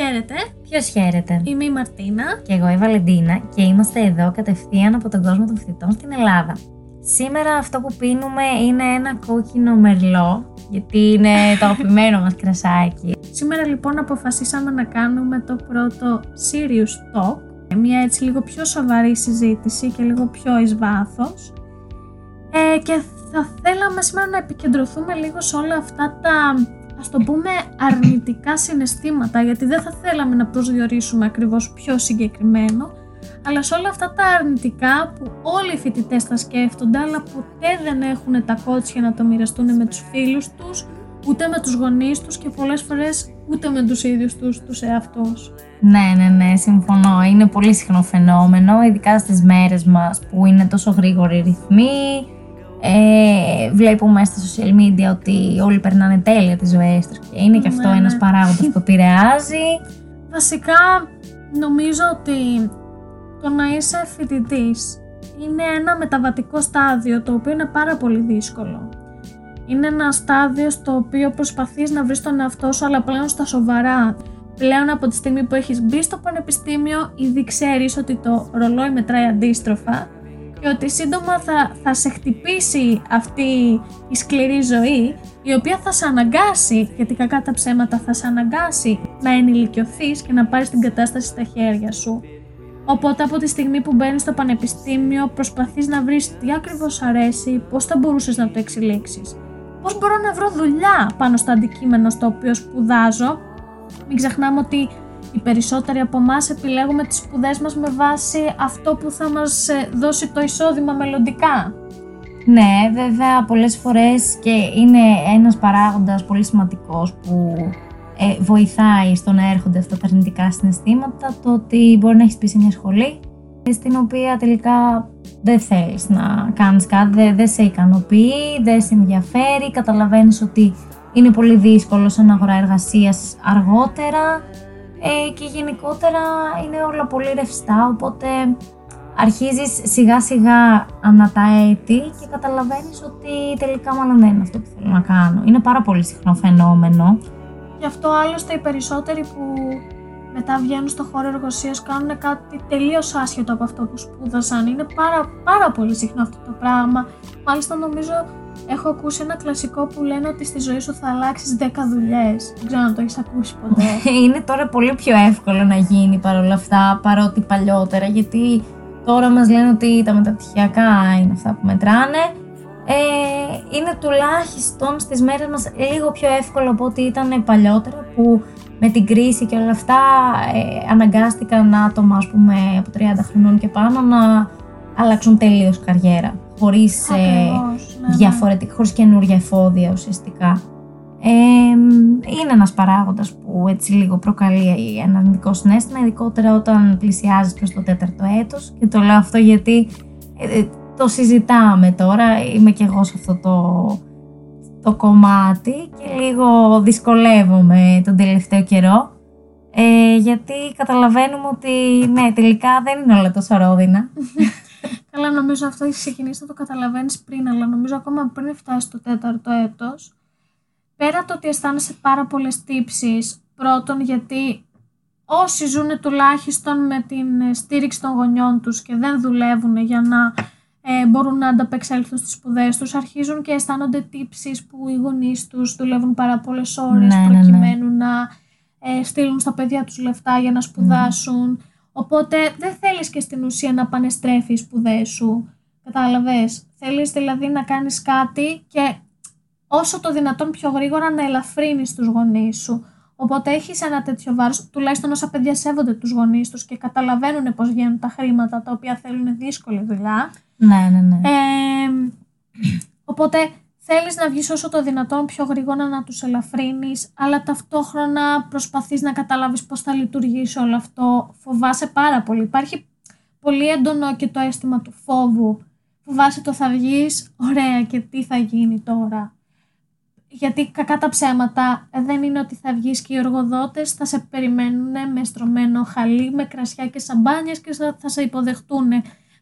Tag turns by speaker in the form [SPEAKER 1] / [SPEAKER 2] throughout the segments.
[SPEAKER 1] Χαίρετε,
[SPEAKER 2] Ποιος χαίρεται;
[SPEAKER 1] είμαι η Μαρτίνα.
[SPEAKER 2] Και εγώ η Βαλεντίνα και είμαστε εδώ κατευθείαν από τον κόσμο των φοιτητών στην Ελλάδα. Σήμερα αυτό που πίνουμε είναι ένα κόκκινο μερλό, γιατί είναι το αγαπημένο μας κρασάκι.
[SPEAKER 1] Σήμερα λοιπόν αποφασίσαμε να κάνουμε το πρώτο Serious Talk, μια έτσι λίγο πιο σοβαρή συζήτηση και λίγο πιο εις βάθος. Ε, και θα θέλαμε σήμερα να επικεντρωθούμε λίγο σε όλα αυτά τα ας το πούμε αρνητικά συναισθήματα γιατί δεν θα θέλαμε να προσδιορίσουμε ακριβώς πιο συγκεκριμένο αλλά σε όλα αυτά τα αρνητικά που όλοι οι φοιτητές θα σκέφτονται αλλά ποτέ δεν έχουν τα κότσια να το μοιραστούν με τους φίλους τους ούτε με τους γονείς τους και πολλές φορές ούτε με τους ίδιους τους, τους εαυτούς.
[SPEAKER 2] Ναι, ναι, ναι, συμφωνώ. Είναι πολύ συχνό φαινόμενο, ειδικά στις μέρες μας που είναι τόσο γρήγοροι ρυθμοί, ε, βλέπουμε στα social media ότι όλοι περνάνε τέλεια τις ζωές τους και είναι και αυτό
[SPEAKER 1] Ναι,
[SPEAKER 2] ένας
[SPEAKER 1] ναι.
[SPEAKER 2] παράγοντας που επηρεάζει.
[SPEAKER 1] Βασικά νομίζω ότι το να είσαι φοιτητής είναι ένα μεταβατικό στάδιο το οποίο είναι πάρα πολύ δύσκολο. Είναι ένα στάδιο στο οποίο προσπαθείς να βρεις τον εαυτό σου αλλά πλέον στα σοβαρά. Πλέον από τη στιγμή που έχεις μπει στο πανεπιστήμιο ήδη ξέρεις ότι το ρολόι μετράει αντίστροφα και ότι σύντομα θα, θα σε χτυπήσει αυτή η σκληρή ζωή η οποία θα σε αναγκάσει, γιατί κακά τα ψέματα θα σε αναγκάσει να ενηλικιωθείς και να πάρεις την κατάσταση στα χέρια σου. Οπότε από τη στιγμή που μπαίνεις στο πανεπιστήμιο προσπαθείς να βρεις τι ακριβώς αρέσει, πώς θα μπορούσες να το εξελίξεις. Πώς μπορώ να βρω δουλειά πάνω στο αντικείμενο στο οποίο σπουδάζω. Μην ξεχνάμε ότι οι περισσότεροι από εμάς επιλέγουμε τις σπουδές μας με βάση αυτό που θα μας ε, δώσει το εισόδημα μελλοντικά.
[SPEAKER 2] Ναι, βέβαια πολλές φορές και είναι ένας παράγοντας πολύ σημαντικός που ε, βοηθάει στο να έρχονται αυτά τα αρνητικά συναισθήματα το ότι μπορεί να έχεις πει σε μια σχολή στην οποία τελικά δεν θέλεις να κάνεις κάτι, δεν, δεν σε ικανοποιεί, δεν σε ενδιαφέρει, καταλαβαίνεις ότι είναι πολύ δύσκολο σαν αγορά εργασίας αργότερα ε, και γενικότερα είναι όλα πολύ ρευστά, οπότε αρχίζεις σιγά σιγά ανά τα έτη και καταλαβαίνεις ότι τελικά μάλλον δεν είναι αυτό που θέλω να κάνω. Είναι πάρα πολύ συχνό φαινόμενο.
[SPEAKER 1] Γι' αυτό άλλωστε οι περισσότεροι που μετά βγαίνουν στο χώρο εργασίας κάνουν κάτι τελείως άσχετο από αυτό που σπούδασαν. Είναι πάρα, πάρα πολύ συχνό αυτό το πράγμα. Μάλιστα, νομίζω έχω ακούσει ένα κλασικό που λένε ότι στη ζωή σου θα αλλάξεις 10 δουλειές. Δεν ξέρω αν το έχεις ακούσει ποτέ.
[SPEAKER 2] είναι τώρα πολύ πιο εύκολο να γίνει παρόλα αυτά παρότι παλιότερα γιατί τώρα μας λένε ότι τα μεταπτυχιακά είναι αυτά που μετράνε. Ε, είναι τουλάχιστον στις μέρες μας λίγο πιο εύκολο από ό,τι ήταν παλιότερα που με την κρίση και όλα αυτά ε, αναγκάστηκαν άτομα ας πούμε από 30 χρονών και πάνω να αλλάξουν τελείως καριέρα χωρίς, ε,
[SPEAKER 1] Ακριβώς, ναι, ναι.
[SPEAKER 2] διαφορετικά, χωρίς καινούργια εφόδια ουσιαστικά. Ε, είναι ένας παράγοντας που έτσι λίγο προκαλεί ένα αρνητικό συνέστημα, ειδικότερα όταν πλησιάζεις προς το τέταρτο έτος και το λέω αυτό γιατί ε, ε, το συζητάμε τώρα, είμαι και εγώ σε αυτό το, το κομμάτι και λίγο δυσκολεύομαι τον τελευταίο καιρό ε, γιατί καταλαβαίνουμε ότι ναι τελικά δεν είναι όλα τόσο ρόδινα.
[SPEAKER 1] Καλά, νομίζω αυτό έχεις ξεκινήσει να το καταλαβαίνεις πριν, αλλά νομίζω ακόμα πριν φτάσει στο τέταρτο έτος. Πέρα το ότι αισθάνεσαι πάρα πολλές τύψεις, πρώτον γιατί όσοι ζουν τουλάχιστον με την ε, στήριξη των γονιών τους και δεν δουλεύουν για να ε, μπορούν να ανταπεξέλθουν στις σπουδές τους, αρχίζουν και αισθάνονται τύψεις που οι γονείς τους δουλεύουν πάρα πολλές ώρες
[SPEAKER 2] Ναι, ναι, ναι.
[SPEAKER 1] προκειμένου να ε, στείλουν στα παιδιά τους λεφτά για να σπουδάσουν. Οπότε δεν θέλεις και στην ουσία να πανεστρέφεις οι σπουδές σου. Κατάλαβες; Θέλεις δηλαδή να κάνεις κάτι και όσο το δυνατόν πιο γρήγορα να ελαφρύνεις τους γονείς σου. Οπότε έχεις ένα τέτοιο βάρος, τουλάχιστον όσα παιδιά σέβονται τους γονείς τους και καταλαβαίνουν πώς βγαίνουν τα χρήματα τα οποία θέλουν δύσκολη δουλειά.
[SPEAKER 2] Ναι, ναι, ναι.
[SPEAKER 1] Ε, οπότε θέλεις να βγεις όσο το δυνατόν πιο γρήγορα να τους ελαφρύνεις, αλλά ταυτόχρονα προσπαθείς να καταλάβεις πώς θα λειτουργήσει όλο αυτό. Φοβάσαι πάρα πολύ. Υπάρχει πολύ έντονο και το αίσθημα του φόβου. Φοβάσαι το θα βγεις, ωραία και τι θα γίνει τώρα; Γιατί κακά τα ψέματα ε, δεν είναι ότι θα βγεις και οι εργοδότες θα σε περιμένουν με στρωμένο χαλί, με κρασιά και σαμπάνιες και θα, θα σε υποδεχτούν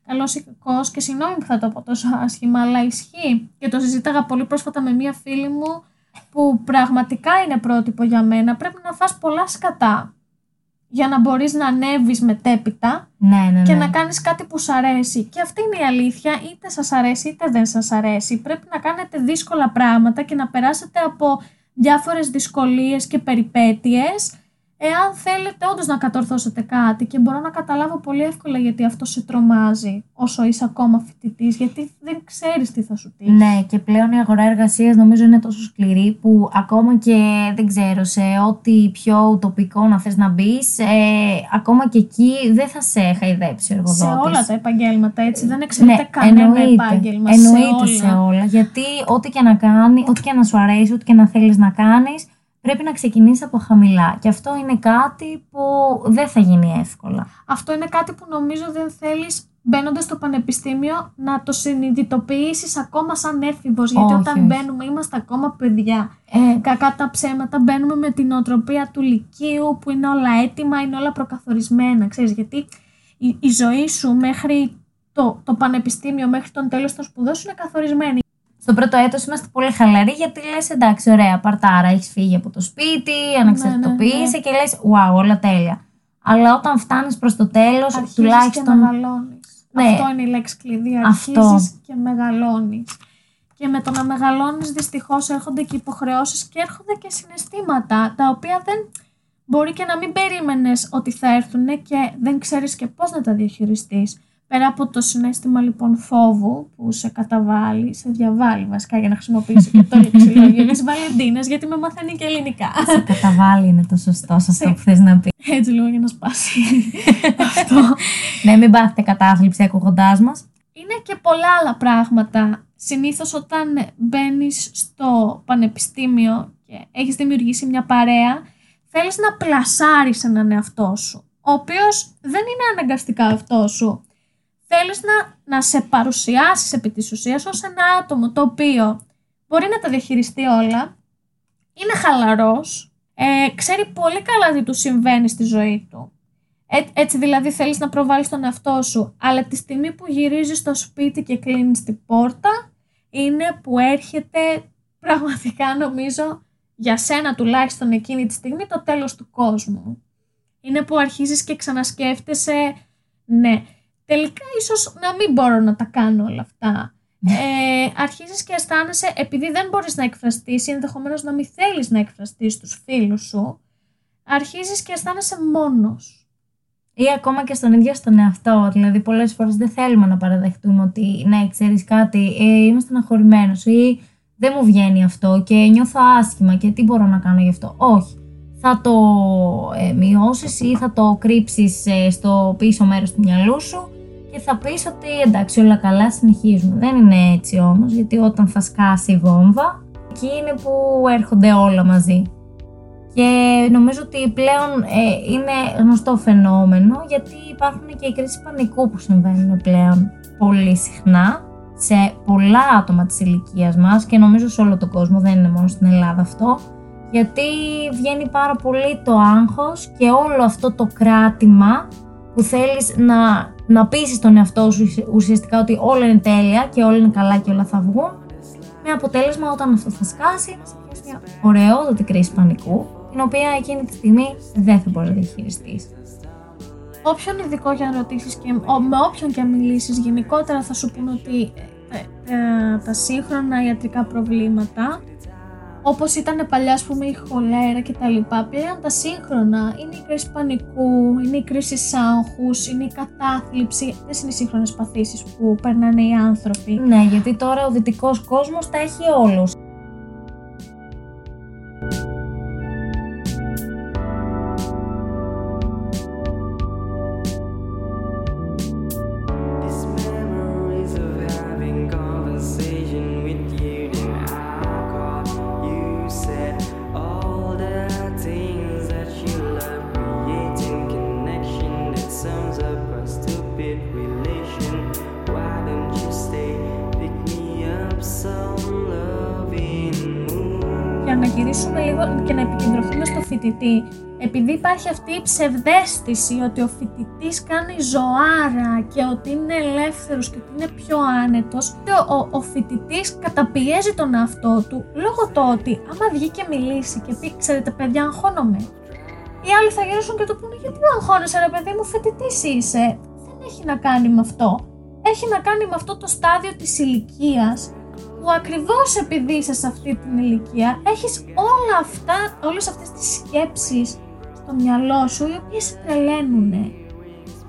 [SPEAKER 1] καλός ή κακός και συγγνώμη που θα το πω τόσο άσχημα, αλλά ισχύει. Και το συζήταγα πολύ πρόσφατα με μία φίλη μου που πραγματικά είναι πρότυπο για μένα. Πρέπει να φας πολλά σκατά για να μπορείς να ανέβεις μετέπειτα
[SPEAKER 2] Ναι, ναι, ναι.
[SPEAKER 1] και να κάνεις κάτι που σου αρέσει. Και αυτή είναι η αλήθεια, είτε σας αρέσει είτε δεν σας αρέσει. Πρέπει να κάνετε δύσκολα πράγματα και να περάσετε από διάφορες δυσκολίες και περιπέτειες εάν θέλετε όντως να κατορθώσετε κάτι και μπορώ να καταλάβω πολύ εύκολα γιατί αυτό σε τρομάζει όσο είσαι ακόμα φοιτητής, γιατί δεν ξέρεις τι θα σου τύχει.
[SPEAKER 2] Ναι, και πλέον η αγορά εργασίας νομίζω είναι τόσο σκληρή που ακόμα και δεν ξέρω σε ό,τι πιο ουτοπικό να θες να μπεις, ε, ακόμα και εκεί δεν θα σε χαϊδέψει ο
[SPEAKER 1] σε
[SPEAKER 2] εργοδότης.
[SPEAKER 1] όλα τα επαγγέλματα έτσι, δεν εξαιρείται
[SPEAKER 2] Ναι,
[SPEAKER 1] κανένα
[SPEAKER 2] εννοείται.
[SPEAKER 1] επάγγελμα.
[SPEAKER 2] Εννοείται
[SPEAKER 1] σε
[SPEAKER 2] σε
[SPEAKER 1] όλα.
[SPEAKER 2] όλα. Γιατί ό,τι και να κάνει, ό,τι και να σου αρέσει, ό,τι και να θέλεις να κάνεις, πρέπει να ξεκινήσει από χαμηλά. Και αυτό είναι κάτι που δεν θα γίνει εύκολα.
[SPEAKER 1] Αυτό είναι κάτι που νομίζω δεν θέλεις μπαίνοντας στο πανεπιστήμιο να το συνειδητοποιήσεις ακόμα σαν έφηβος γιατί
[SPEAKER 2] Όχι,
[SPEAKER 1] όταν
[SPEAKER 2] όχι.
[SPEAKER 1] μπαίνουμε είμαστε ακόμα παιδιά
[SPEAKER 2] Ε,
[SPEAKER 1] κακά τα ψέματα μπαίνουμε με την οτροπία του λυκείου που είναι όλα έτοιμα, είναι όλα προκαθορισμένα ξέρεις γιατί η, η ζωή σου μέχρι το, το πανεπιστήμιο μέχρι τον τέλος των σπουδών σου είναι καθορισμένη
[SPEAKER 2] στο πρώτο έτος είμαστε πολύ χαλαροί γιατί λες εντάξει ωραία παρτάρα, έχεις φύγει από το σπίτι, αναξαρτητοποιείσαι
[SPEAKER 1] ναι.
[SPEAKER 2] και λες wow όλα τέλεια. Αλλά όταν φτάνεις προς το τέλος
[SPEAKER 1] αρχίζεις
[SPEAKER 2] τουλάχιστον
[SPEAKER 1] και μεγαλώνεις
[SPEAKER 2] Ναι.
[SPEAKER 1] αυτό είναι η λέξη κλειδί
[SPEAKER 2] Αυτό.
[SPEAKER 1] αρχίζεις και μεγαλώνεις και με το να μεγαλώνεις δυστυχώς έρχονται και υποχρεώσεις και έρχονται και συναισθήματα τα οποία δεν μπορεί και να μην περίμενες ότι θα έρθουν και δεν ξέρεις και πώς να τα διαχειριστείς. Πέρα από το συνέστημα λοιπόν φόβου που σε καταβάλει, σε διαβάλει βασικά για να χρησιμοποιήσω και το λεξιλόγιο της Βαλεντίνας γιατί με μαθαίνει και ελληνικά.
[SPEAKER 2] σε καταβάλει είναι το σωστό σε αυτό
[SPEAKER 1] Σε-
[SPEAKER 2] που θες να πεις.
[SPEAKER 1] Έτσι λίγο για να σπάσει αυτό.
[SPEAKER 2] ναι, μην πάθετε κατάθλιψη ακούγοντάς μας.
[SPEAKER 1] Είναι και πολλά άλλα πράγματα. Συνήθως όταν μπαίνεις στο πανεπιστήμιο και έχεις δημιουργήσει μια παρέα, θέλεις να πλασάρεις έναν εαυτό σου, ο οποίος δεν είναι αναγκαστικά αυτό σου. Θέλεις να, να σε παρουσιάσεις επί της ουσίας ως ένα άτομο το οποίο μπορεί να τα διαχειριστεί όλα, είναι χαλαρός, ε, ξέρει πολύ καλά τι του συμβαίνει στη ζωή του. Ε, έτσι δηλαδή θέλεις να προβάλλεις τον εαυτό σου, αλλά τη στιγμή που γυρίζεις στο σπίτι και κλείνεις την πόρτα, είναι που έρχεται πραγματικά νομίζω για σένα τουλάχιστον εκείνη τη στιγμή το τέλος του κόσμου. Είναι που αρχίζεις και ξανασκέφτεσαι, ναι, τελικά ίσως να μην μπορώ να τα κάνω όλα αυτά. Ε, αρχίζεις και αισθάνεσαι, επειδή δεν μπορείς να εκφραστείς ή ενδεχομένως να μην θέλεις να εκφραστείς στους φίλους σου, αρχίζεις και αισθάνεσαι μόνος.
[SPEAKER 2] Ή ακόμα και στον ίδιο στον εαυτό. Δηλαδή, πολλές φορές δεν θέλουμε να παραδεχτούμε ότι ναι, ξέρεις κάτι, ε, είμαι στεναχωρημένος ή δεν μου βγαίνει αυτό και νιώθω άσχημα και τι μπορώ να κάνω γι' αυτό. Όχι. Θα το ε, μειώσεις ή θα το κρύψεις στο πίσω μέρος του μυαλού σου και θα πεις ότι εντάξει, όλα καλά, συνεχίζουμε. Δεν είναι έτσι όμως, γιατί όταν θα σκάσει η βόμβα, εκεί είναι που έρχονται όλα μαζί. Και νομίζω ότι πλέον ε, είναι γνωστό φαινόμενο γιατί υπάρχουν και οι κρίσεις πανικού που συμβαίνουν πλέον πολύ συχνά σε πολλά άτομα της ηλικίας μας και νομίζω σε όλο τον κόσμο, δεν είναι μόνο στην Ελλάδα αυτό γιατί βγαίνει πάρα πολύ το άγχος και όλο αυτό το κράτημα που θέλεις να, να πείσεις τον εαυτό σου ουσιαστικά ότι όλα είναι τέλεια και όλα είναι καλά και όλα θα βγουν με αποτέλεσμα όταν αυτό θα σκάσει να σε πιάσει μια ωραιότατη κρίση πανικού την οποία εκείνη τη στιγμή δεν θα μπορεί να διαχειριστεί.
[SPEAKER 1] Όποιον ειδικό για να ρωτήσεις και ο- με όποιον και αν μιλήσεις, γενικότερα θα σου πούνε ότι ε, ε, τα σύγχρονα ιατρικά προβλήματα, όπως ήταν παλιά, ας πούμε, η χολέρα και τα λοιπά, πλέον τα σύγχρονα είναι η κρίση πανικού, είναι η κρίση άγχους, είναι η κατάθλιψη, δεν είναι οι σύγχρονες παθήσεις που περνάνε οι άνθρωποι.
[SPEAKER 2] Ναι, γιατί τώρα ο δυτικός κόσμος τα έχει
[SPEAKER 1] όλους. Φοιτητή, επειδή υπάρχει αυτή η ψευδέστηση ότι ο φοιτητής κάνει ζωάρα και ότι είναι ελεύθερος και ότι είναι πιο άνετος, ο, ο, ο φοιτητής καταπιέζει τον εαυτό του λόγω του ότι άμα βγει και μιλήσει και πει: Ξέρετε, παιδιά, αγχώνομαι. Οι άλλοι θα γυρίσουν και το πούνε γιατί αγχώνεσαι ρε παιδί μου, φοιτητής είσαι. Δεν έχει να κάνει με αυτό. Έχει να κάνει με αυτό το στάδιο της ηλικίας που ακριβώς επειδή είσαι σε αυτή την ηλικία έχεις όλα αυτά, όλες αυτές τις σκέψεις στο μυαλό σου οι οποίες σε τρελαίνουν.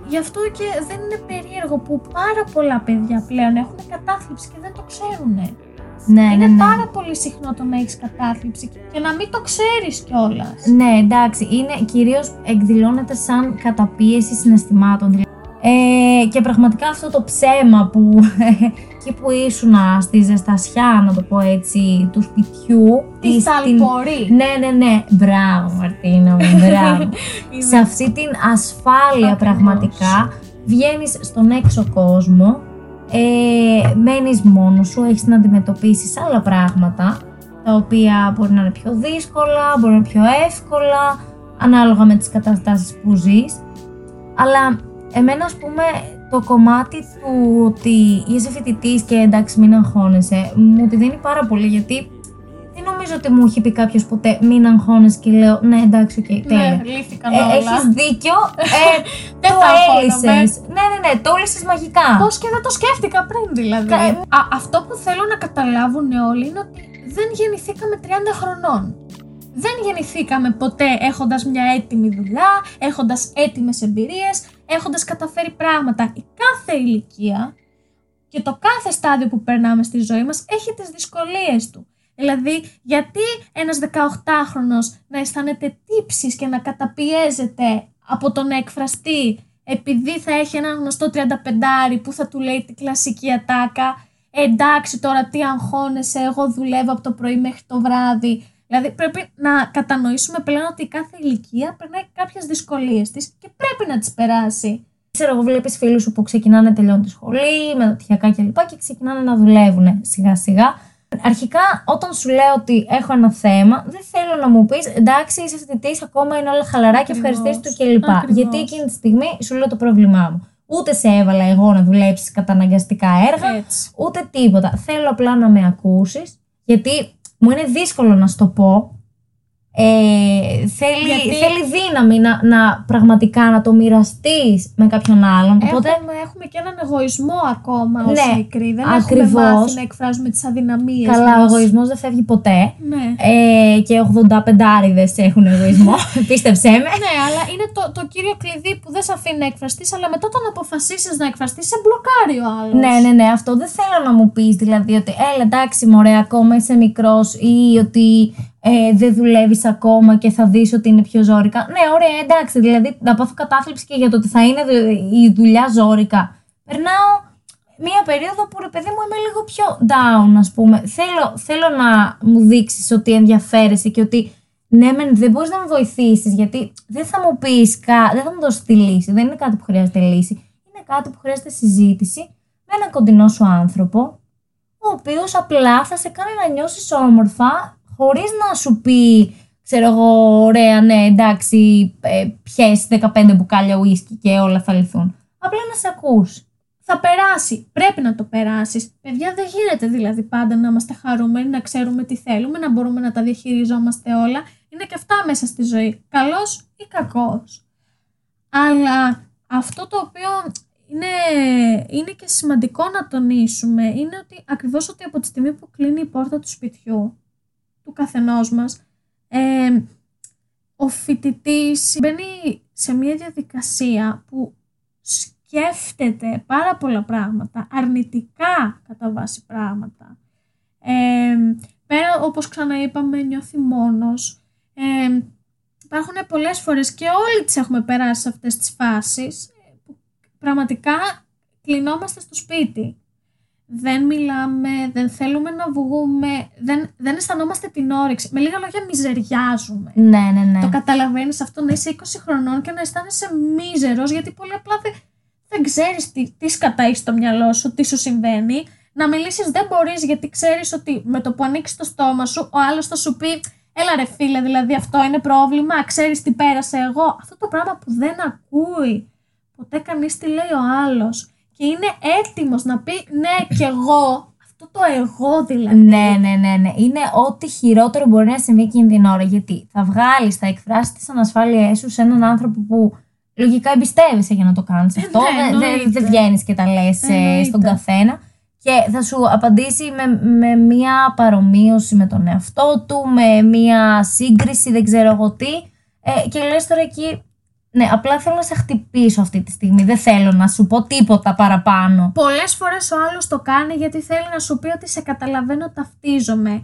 [SPEAKER 1] Γι' αυτό και δεν είναι περίεργο που πάρα πολλά παιδιά πλέον έχουν κατάθλιψη και δεν το ξέρουν.
[SPEAKER 2] Ναι, ναι,
[SPEAKER 1] είναι
[SPEAKER 2] ναι.
[SPEAKER 1] πάρα πολύ συχνό το να έχεις κατάθλιψη και να μην το ξέρεις κιόλας.
[SPEAKER 2] Ναι, εντάξει, είναι κυρίως εκδηλώνεται σαν καταπίεση συναισθημάτων. Δηλαδή. Ε, και πραγματικά αυτό το ψέμα που εκεί που ήσουν στη ζεστασιά, να το πω έτσι, του σπιτιού.
[SPEAKER 1] Της
[SPEAKER 2] ή στην-
[SPEAKER 1] ταλπορή.
[SPEAKER 2] Ναι, ναι, ναι. Μπράβο, Μαρτίνα μου, μπράβο. σε αυτή την ασφάλεια
[SPEAKER 1] Ακριβώς.
[SPEAKER 2] πραγματικά βγαίνεις στον έξω κόσμο, ε, μένεις μόνος σου, έχεις να αντιμετωπίσεις άλλα πράγματα, τα οποία μπορεί να είναι πιο δύσκολα, μπορεί να είναι πιο εύκολα, ανάλογα με τις καταστάσεις που ζεις. Αλλά εμένα, ας πούμε, το κομμάτι του ότι είσαι φοιτητής και εντάξει μην αγχώνεσαι, μου τη δίνει πάρα πολύ γιατί δεν νομίζω ότι μου έχει πει κάποιος ποτέ μην αγχώνεσαι και λέω ναι εντάξει, οκ, τέλεια.
[SPEAKER 1] Ναι, λύθηκαν
[SPEAKER 2] Ε,
[SPEAKER 1] όλα.
[SPEAKER 2] έχεις δίκιο. Ε,
[SPEAKER 1] Δεν
[SPEAKER 2] το
[SPEAKER 1] θα αγχώνομαι.
[SPEAKER 2] έλυσες. Ναι, ναι, ναι, το έλυσες μαγικά.
[SPEAKER 1] Πώς και δεν το σκέφτηκα πριν δηλαδή.
[SPEAKER 2] Κα-
[SPEAKER 1] Α, αυτό που θέλω να καταλάβουν όλοι είναι ότι δεν γεννηθήκαμε 30 χρονών. Δεν γεννηθήκαμε ποτέ έχοντας μια έτοιμη δουλειά, έχοντας έτοιμες εμπειρίες, έχοντας καταφέρει πράγματα. Η κάθε ηλικία και το κάθε στάδιο που περνάμε στη ζωή μας έχει τις δυσκολίες του. Δηλαδή, γιατί ένας 18χρονος να αισθάνεται τύψεις και να καταπιέζεται από τον εκφραστή επειδή θα έχει έναν γνωστό 35 που θα του λέει την κλασική ατάκα εντάξει τώρα τι αγχώνεσαι, εγώ δουλεύω από το πρωί μέχρι το βράδυ. Δηλαδή πρέπει να κατανοήσουμε πλέον ότι η κάθε ηλικία περνάει κάποιες δυσκολίες της και πρέπει να τις περάσει.
[SPEAKER 2] Ξέρω εγώ, βλέπεις φίλους σου που ξεκινάνε, τελειώνουν τη σχολή, μεταπτυχιακά κλπ. και ξεκινάνε να δουλεύουν σιγά σιγά. Αρχικά, όταν σου λέω ότι έχω ένα θέμα, δεν θέλω να μου πεις εντάξει, είσαι φοιτητής, ακόμα είναι όλα χαλαρά και
[SPEAKER 1] Ακριβώς.
[SPEAKER 2] ευχαριστήσει του κλπ.
[SPEAKER 1] Ακριβώς.
[SPEAKER 2] Γιατί εκείνη τη στιγμή σου λέω το πρόβλημά μου. Ούτε σε έβαλα εγώ να δουλέψεις καταναγκαστικά έργα,
[SPEAKER 1] Έτσι.
[SPEAKER 2] ούτε τίποτα. Θέλω απλά να με ακούσεις, γιατί μου είναι δύσκολο να σου το πω. Ε, θέλει,
[SPEAKER 1] Γιατί-
[SPEAKER 2] θέλει δύναμη να, να πραγματικά να το μοιραστείς με κάποιον άλλον. Οπότε
[SPEAKER 1] Έχουμε, έχουμε και έναν εγωισμό ακόμα ως
[SPEAKER 2] Ναι,
[SPEAKER 1] μικροί. Δεν
[SPEAKER 2] ακριβώς.
[SPEAKER 1] έχουμε μάθει να εκφράζουμε τις αδυναμίες
[SPEAKER 2] καλά, ο
[SPEAKER 1] μας.
[SPEAKER 2] εγωισμός δεν φεύγει ποτέ.
[SPEAKER 1] Ναι.
[SPEAKER 2] Ε, και 85 έχουν εγωισμό. Πίστεψέ με.
[SPEAKER 1] Ναι, αλλά είναι το, το κύριο κλειδί που δεν σε αφήνει να εκφραστείς, αλλά μετά όταν αποφασίσεις να εκφραστείς, σε μπλοκάρει ο άλλος.
[SPEAKER 2] ναι, ναι, ναι, αυτό δεν θέλω να μου πεις δηλαδή ότι έλα εντάξει μωρέ ακόμα είσαι μικρός ή ότι ε, δεν δουλεύεις ακόμα και θα δεις ότι είναι πιο ζώρικα. Ναι, ωραία, εντάξει, δηλαδή να πάθω κατάθλιψη και για το ότι θα είναι δου- η δουλειά ζώρικα. Περνάω μία περίοδο που ρε παιδί μου είμαι λίγο πιο down, ας πούμε. Θέλω, θέλω να μου δείξεις ότι ενδιαφέρεσαι και ότι ναι, μεν δεν μπορείς να με βοηθήσεις, γιατί δεν θα μου πεις, κα... δεν θα μου δώσεις τη λύση. Δεν είναι κάτι που χρειάζεται λύση. Είναι κάτι που χρειάζεται συζήτηση με έναν κοντινό σου άνθρωπο, ο οποίος απλά θα σε κάνει να νιώσεις όμορφα, χωρίς να σου πει, ξέρω εγώ, ωραία, ναι, εντάξει, ε, πιες 15 μπουκάλια ουίσκι και όλα θα λυθούν. Απλά να σε ακούς.
[SPEAKER 1] Θα περάσει. Πρέπει να το περάσεις. Παιδιά, δεν γίνεται δηλαδή πάντα να είμαστε χαρούμενοι, να ξέρουμε τι θέλουμε, να μπορούμε να τα διαχειριζόμαστε όλα. Είναι και αυτά μέσα στη ζωή. Καλός ή κακός. Αλλά αυτό το οποίο είναι, είναι και σημαντικό να τονίσουμε είναι ότι ακριβώς ότι από τη στιγμή που κλείνει η πόρτα του σπιτιού του καθενός μας ε, ο φοιτητής μπαίνει σε μια διαδικασία που σκέφτεται πάρα πολλά πράγματα, αρνητικά κατά βάση πράγματα. Ε, πέρα, όπως ξαναείπαμε, νιώθει μόνος. Ε, υπάρχουν πολλές φορές και όλοι τις έχουμε περάσει σε αυτές τις φάσεις ε, που πραγματικά κλεινόμαστε στο σπίτι. Δεν μιλάμε, δεν θέλουμε να βγούμε, δεν, δεν αισθανόμαστε την όρεξη. Με λίγα λόγια μιζεριάζουμε.
[SPEAKER 2] Ναι, ναι, ναι.
[SPEAKER 1] Το καταλαβαίνεις αυτό να είσαι 20 χρονών και να αισθάνεσαι μίζερος, γιατί πολύ απλά δεν, δεν ξέρεις τι, τι σκατάει στο μυαλό σου, τι σου συμβαίνει. Να μιλήσεις δεν μπορείς, γιατί ξέρεις ότι με το που ανοίξεις το στόμα σου, ο άλλος θα σου πει: Έλα ρε φίλε, δηλαδή αυτό είναι πρόβλημα, ξέρεις τι πέρασε εγώ. Αυτό το πράγμα που δεν ακούει ποτέ κανείς τι λέει ο άλλος και είναι έτοιμος να πει: Ναι, κι εγώ. αυτό το εγώ δηλαδή.
[SPEAKER 2] Ναι, ναι, ναι, ναι. Είναι ό,τι χειρότερο μπορεί να συμβεί εκείνη την ώρα. Γιατί θα βγάλεις, θα εκφράσεις τις ανασφάλειές σου σε έναν άνθρωπο που λογικά εμπιστεύεσαι για να το κάνεις αυτό.
[SPEAKER 1] ναι,
[SPEAKER 2] δεν δεν-
[SPEAKER 1] εννοείται.
[SPEAKER 2] δεν βγαίνεις και τα λες
[SPEAKER 1] Εννοείται.
[SPEAKER 2] στον καθένα. Και θα σου απαντήσει με, με μία παρομοίωση με τον εαυτό του, με μία σύγκριση, δεν ξέρω εγώ τι. Ε, και λες τώρα εκεί, ναι, απλά θέλω να σε χτυπήσω αυτή τη στιγμή. Δεν θέλω να σου πω τίποτα παραπάνω.
[SPEAKER 1] Πολλές φορές ο άλλος το κάνει γιατί θέλει να σου πει ότι σε καταλαβαίνω, ταυτίζομαι.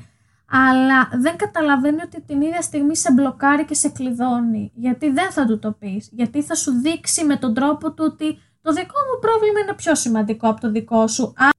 [SPEAKER 1] Αλλά δεν καταλαβαίνει ότι την ίδια στιγμή σε μπλοκάρει και σε κλειδώνει. Γιατί δεν θα του το πεις. Γιατί θα σου δείξει με τον τρόπο του ότι το δικό μου πρόβλημα είναι πιο σημαντικό από το δικό σου. Α,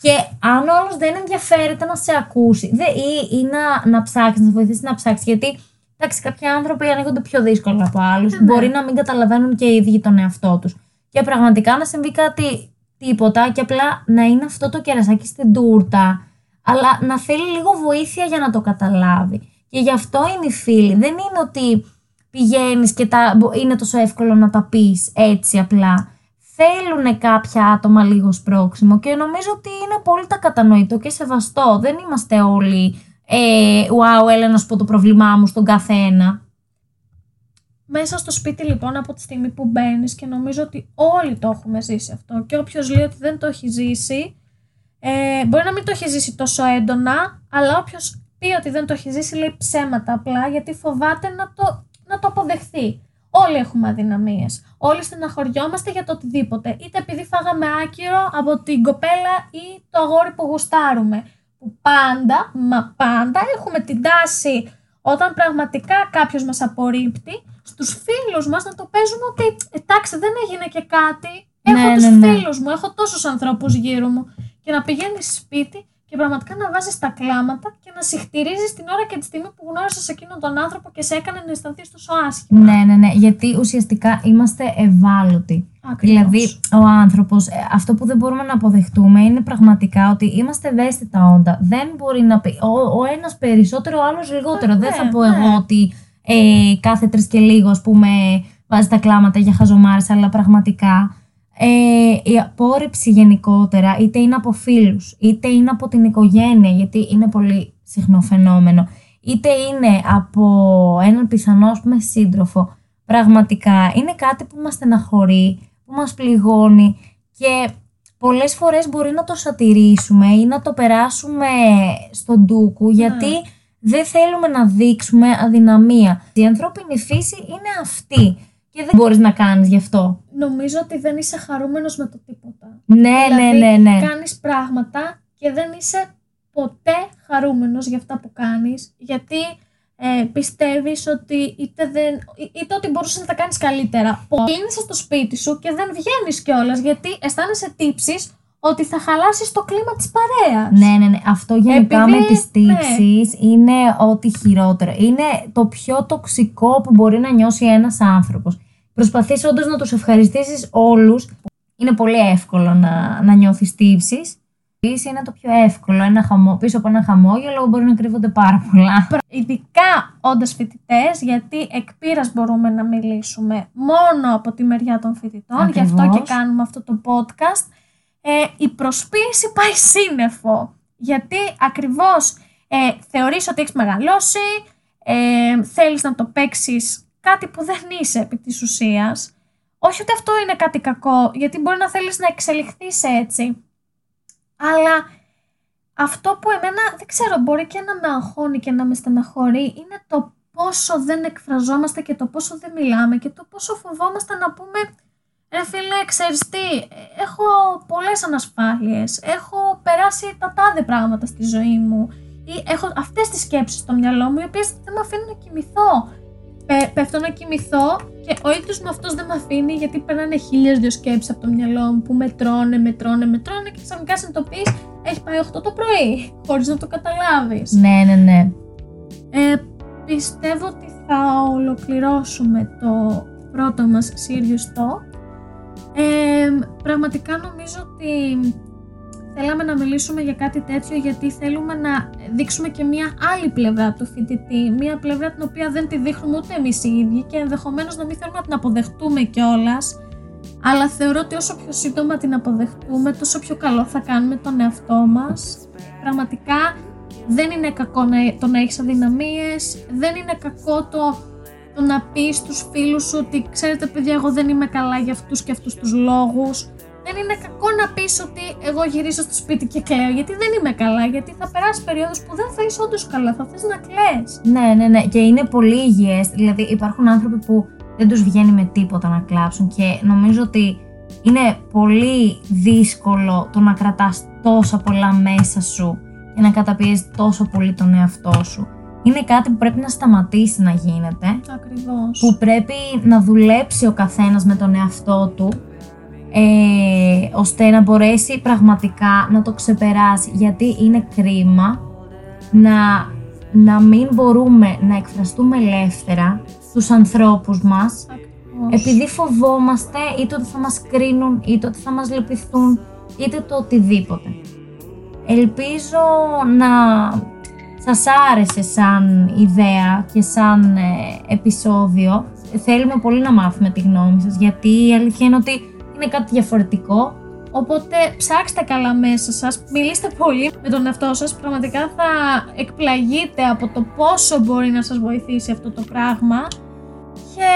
[SPEAKER 2] Και αν ο άλλος δεν ενδιαφέρεται να σε ακούσει δε, ή, ή να, να ψάξεις, να σε βοηθήσει να ψάξεις. Γιατί εντάξει, κάποιοι άνθρωποι ανοίγονται πιο δύσκολα από άλλους.
[SPEAKER 1] ναι.
[SPEAKER 2] Μπορεί να μην καταλαβαίνουν και οι ίδιοι τον εαυτό τους. Και πραγματικά να συμβεί κάτι τίποτα και απλά να είναι αυτό το κερασάκι στην τούρτα, αλλά να θέλει λίγο βοήθεια για να το καταλάβει. Και γι' αυτό είναι οι φίλοι. Δεν είναι ότι πηγαίνεις και τα, μπο- είναι τόσο εύκολο να τα πεις έτσι απλά. Θέλουν κάποια άτομα λίγο σπρώξιμο και νομίζω ότι είναι απόλυτα κατανοητό και σεβαστό. Δεν είμαστε όλοι ε, wow, έλα να σου πω το πρόβλημά μου στον καθένα.
[SPEAKER 1] μέσα στο σπίτι λοιπόν από τη στιγμή που μπαίνεις και νομίζω ότι όλοι το έχουμε ζήσει αυτό και όποιος λέει ότι δεν το έχει ζήσει ε, μπορεί να μην το έχει ζήσει τόσο έντονα αλλά όποιος πει ότι δεν το έχει ζήσει λέει ψέματα απλά γιατί φοβάται να το, να το αποδεχθεί. Όλοι έχουμε αδυναμίες. Όλοι στεναχωριόμαστε για το οτιδήποτε. Είτε επειδή φάγαμε άκυρο από την κοπέλα ή το αγόρι που γουστάρουμε. Που πάντα, μα πάντα έχουμε την τάση όταν πραγματικά κάποιος μας απορρίπτει, στους φίλους μας να το παίζουμε ότι εντάξει δεν έγινε και κάτι, έχω
[SPEAKER 2] Ναι,
[SPEAKER 1] τους
[SPEAKER 2] ναι, ναι.
[SPEAKER 1] φίλους μου, έχω τόσους ανθρώπους γύρω μου και να πηγαίνεις σπίτι και πραγματικά να βάζεις τα κλάματα και να συχτηρίζεις την ώρα και τη στιγμή που γνώρισες εκείνον τον άνθρωπο και σε έκανε να αισθανθείς τόσο άσχημα.
[SPEAKER 2] Ναι, ναι, ναι. Γιατί ουσιαστικά είμαστε ευάλωτοι.
[SPEAKER 1] Ακριβώς.
[SPEAKER 2] Δηλαδή, ο άνθρωπος, αυτό που δεν μπορούμε να αποδεχτούμε είναι πραγματικά ότι είμαστε ευαίσθητα όντα. Δεν μπορεί να πει ο, ο ένας περισσότερο, ο άλλος λιγότερο.
[SPEAKER 1] Ε,
[SPEAKER 2] δεν
[SPEAKER 1] ναι,
[SPEAKER 2] θα πω
[SPEAKER 1] ναι.
[SPEAKER 2] εγώ ότι ε, κάθε τρεις και λίγο, ας πούμε, βάζει τα κλάματα για χαζομάρες, αλλά πραγματικά ε, η απόρριψη γενικότερα, είτε είναι από φίλους, είτε είναι από την οικογένεια, γιατί είναι πολύ συχνό φαινόμενο, είτε είναι από έναν πιθανό ας πούμε, σύντροφο, πραγματικά είναι κάτι που μας στεναχωρεί, που μας πληγώνει και πολλές φορές μπορεί να το σατυρίσουμε ή να το περάσουμε στον ντούκου γιατί δεν θέλουμε να δείξουμε αδυναμία. Η ανθρώπινη φύση είναι αυτή και δεν μπορείς να κάνεις γι' αυτό.
[SPEAKER 1] Νομίζω ότι δεν είσαι χαρούμενος με το τίποτα.
[SPEAKER 2] Ναι,
[SPEAKER 1] Δηλαδή,
[SPEAKER 2] ναι, ναι, ναι.
[SPEAKER 1] Κάνεις πράγματα και δεν είσαι ποτέ χαρούμενος για αυτά που κάνεις, γιατί ε, πιστεύεις ότι είτε, δεν, εί- είτε ότι μπορούσες να τα κάνεις καλύτερα. Κλείνεσαι στο σπίτι σου και δεν βγαίνεις κιόλας, γιατί αισθάνεσαι τύψεις ότι θα χαλάσεις το κλίμα της παρέας.
[SPEAKER 2] Ναι, ναι, ναι. Αυτό γενικά
[SPEAKER 1] Επειδή-
[SPEAKER 2] με τις
[SPEAKER 1] ναι.
[SPEAKER 2] τύψεις είναι ό,τι χειρότερο. Είναι το πιο τοξικό που μπορεί να νιώσει ένας άνθρωπος. Προσπαθείς όντως να τους ευχαριστήσεις όλους. Είναι πολύ εύκολο να, να νιώθεις τύψεις. Τύψη είναι το πιο εύκολο. Ένα χαμό, πίσω από ένα χαμόγελο μπορεί να κρύβονται πάρα πολλά.
[SPEAKER 1] Ειδικά όντας φοιτητές, γιατί εκ πείρας μπορούμε να μιλήσουμε μόνο από τη μεριά των φοιτητών, γι' αυτό
[SPEAKER 2] Ακριβώς.
[SPEAKER 1] και κάνουμε αυτό το podcast. Ε, η προσποίηση πάει σύννεφο, γιατί ακριβώς ε, θεωρείς ότι έχεις μεγαλώσει, ε, θέλεις να το παίξεις κάτι που δεν είσαι επί της ουσίας. Όχι ότι αυτό είναι κάτι κακό, γιατί μπορεί να θέλεις να εξελιχθείς έτσι. Αλλά αυτό που εμένα δεν ξέρω, μπορεί και να με αγχώνει και να με στεναχωρεί είναι το πόσο δεν εκφραζόμαστε και το πόσο δεν μιλάμε και το πόσο φοβόμαστε να πούμε Ρε φίλε, ξέρεις τι, έχω πολλές ανασφάλειες, έχω περάσει τα τάδε πράγματα στη ζωή μου ή έχω αυτές τις σκέψεις στο μυαλό μου οι οποίες δεν με αφήνουν να κοιμηθώ. Πε, πέφτω να κοιμηθώ και ο ίδιος μου αυτός δεν με αφήνει γιατί περνάνε χίλιες δυο σκέψεις από το μυαλό μου που με τρώνε, με τρώνε, με τρώνε και ξαφνικά συνειδητοποιείς έχει πάει 8 το πρωί χωρίς να το καταλάβεις.
[SPEAKER 2] ναι, ναι, ναι.
[SPEAKER 1] Ε, πιστεύω ότι θα ολοκληρώσουμε το πρώτο μας Serious Talk. Ε, πραγματικά νομίζω ότι θέλαμε να μιλήσουμε για κάτι τέτοιο γιατί θέλουμε να δείξουμε και μία άλλη πλευρά του φοιτητή, μία πλευρά την οποία δεν τη δείχνουμε ούτε εμείς οι ίδιοι και ενδεχομένως να μην θέλουμε να την αποδεχτούμε κιόλας. Αλλά θεωρώ ότι όσο πιο σύντομα την αποδεχτούμε, τόσο πιο καλό θα κάνουμε τον εαυτό μας. Πραγματικά δεν είναι κακό να, το να έχεις αδυναμίες, δεν είναι κακό το, το να πεις στους φίλους σου ότι ξέρετε παιδιά εγώ δεν είμαι καλά για αυτούς και αυτούς τους λόγους. Δεν είναι κακό να πεις ότι εγώ γυρίζω στο σπίτι και κλαίω γιατί δεν είμαι καλά, γιατί θα περάσει περίοδος που δεν θα είσαι όντως καλά, θα θες να κλαις.
[SPEAKER 2] Ναι, ναι, ναι. Και είναι πολύ υγιές. Δηλαδή υπάρχουν άνθρωποι που δεν τους βγαίνει με τίποτα να κλάψουν και νομίζω ότι είναι πολύ δύσκολο το να κρατάς τόσα πολλά μέσα σου και να καταπιέζεις τόσο πολύ τον εαυτό σου. Είναι κάτι που πρέπει να σταματήσει να γίνεται,
[SPEAKER 1] Ακριβώς.
[SPEAKER 2] που πρέπει να δουλέψει ο καθένας με τον εαυτό του, ε, ώστε να μπορέσει πραγματικά να το ξεπεράσει, γιατί είναι κρίμα να, να μην μπορούμε να εκφραστούμε ελεύθερα τους ανθρώπους μας
[SPEAKER 1] Ακριβώς.
[SPEAKER 2] επειδή φοβόμαστε είτε ότι θα μας κρίνουν, είτε ότι θα μας λυπηθούν, είτε το οτιδήποτε. Ελπίζω να σας άρεσε σαν ιδέα και σαν ε, επεισόδιο. Θέλουμε πολύ να μάθουμε τη γνώμη σας, γιατί η αλήθεια είναι ότι είναι κάτι διαφορετικό.
[SPEAKER 1] Οπότε ψάξτε καλά μέσα σας, μιλήστε πολύ με τον εαυτό σας, πραγματικά θα εκπλαγείτε από το πόσο μπορεί να σας βοηθήσει αυτό το πράγμα και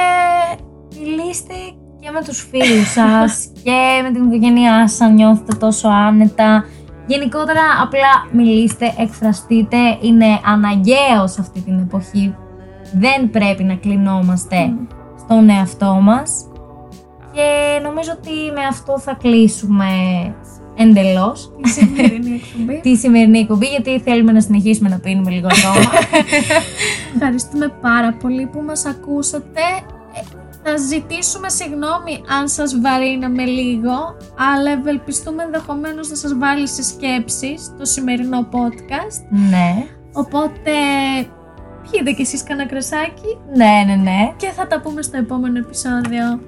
[SPEAKER 2] Μιλήστε και με τους φίλους σας και με την οικογένειά σας αν νιώθετε τόσο άνετα. Γενικότερα απλά μιλήστε, εκφραστείτε, είναι αναγκαίος σε αυτή την εποχή. Δεν πρέπει να κλεινόμαστε στον εαυτό μας. Και νομίζω ότι με αυτό θα κλείσουμε εντελώς
[SPEAKER 1] η σημερινή εκπομπή.
[SPEAKER 2] τη σημερινή εκπομπή γιατί θέλουμε να συνεχίσουμε να πίνουμε λίγο ακόμα.
[SPEAKER 1] Ευχαριστούμε πάρα πολύ που μας ακούσατε. Ε, Θα ζητήσουμε συγγνώμη αν σας βαρύναμε λίγο, αλλά ευελπιστούμε ενδεχομένως να σας βάλει σε σκέψεις το σημερινό podcast.
[SPEAKER 2] ναι,
[SPEAKER 1] Οπότε πιείτε κι εσείς κανένα κρασάκι
[SPEAKER 2] ναι, ναι, ναι.
[SPEAKER 1] και θα τα πούμε στο επόμενο επεισόδιο.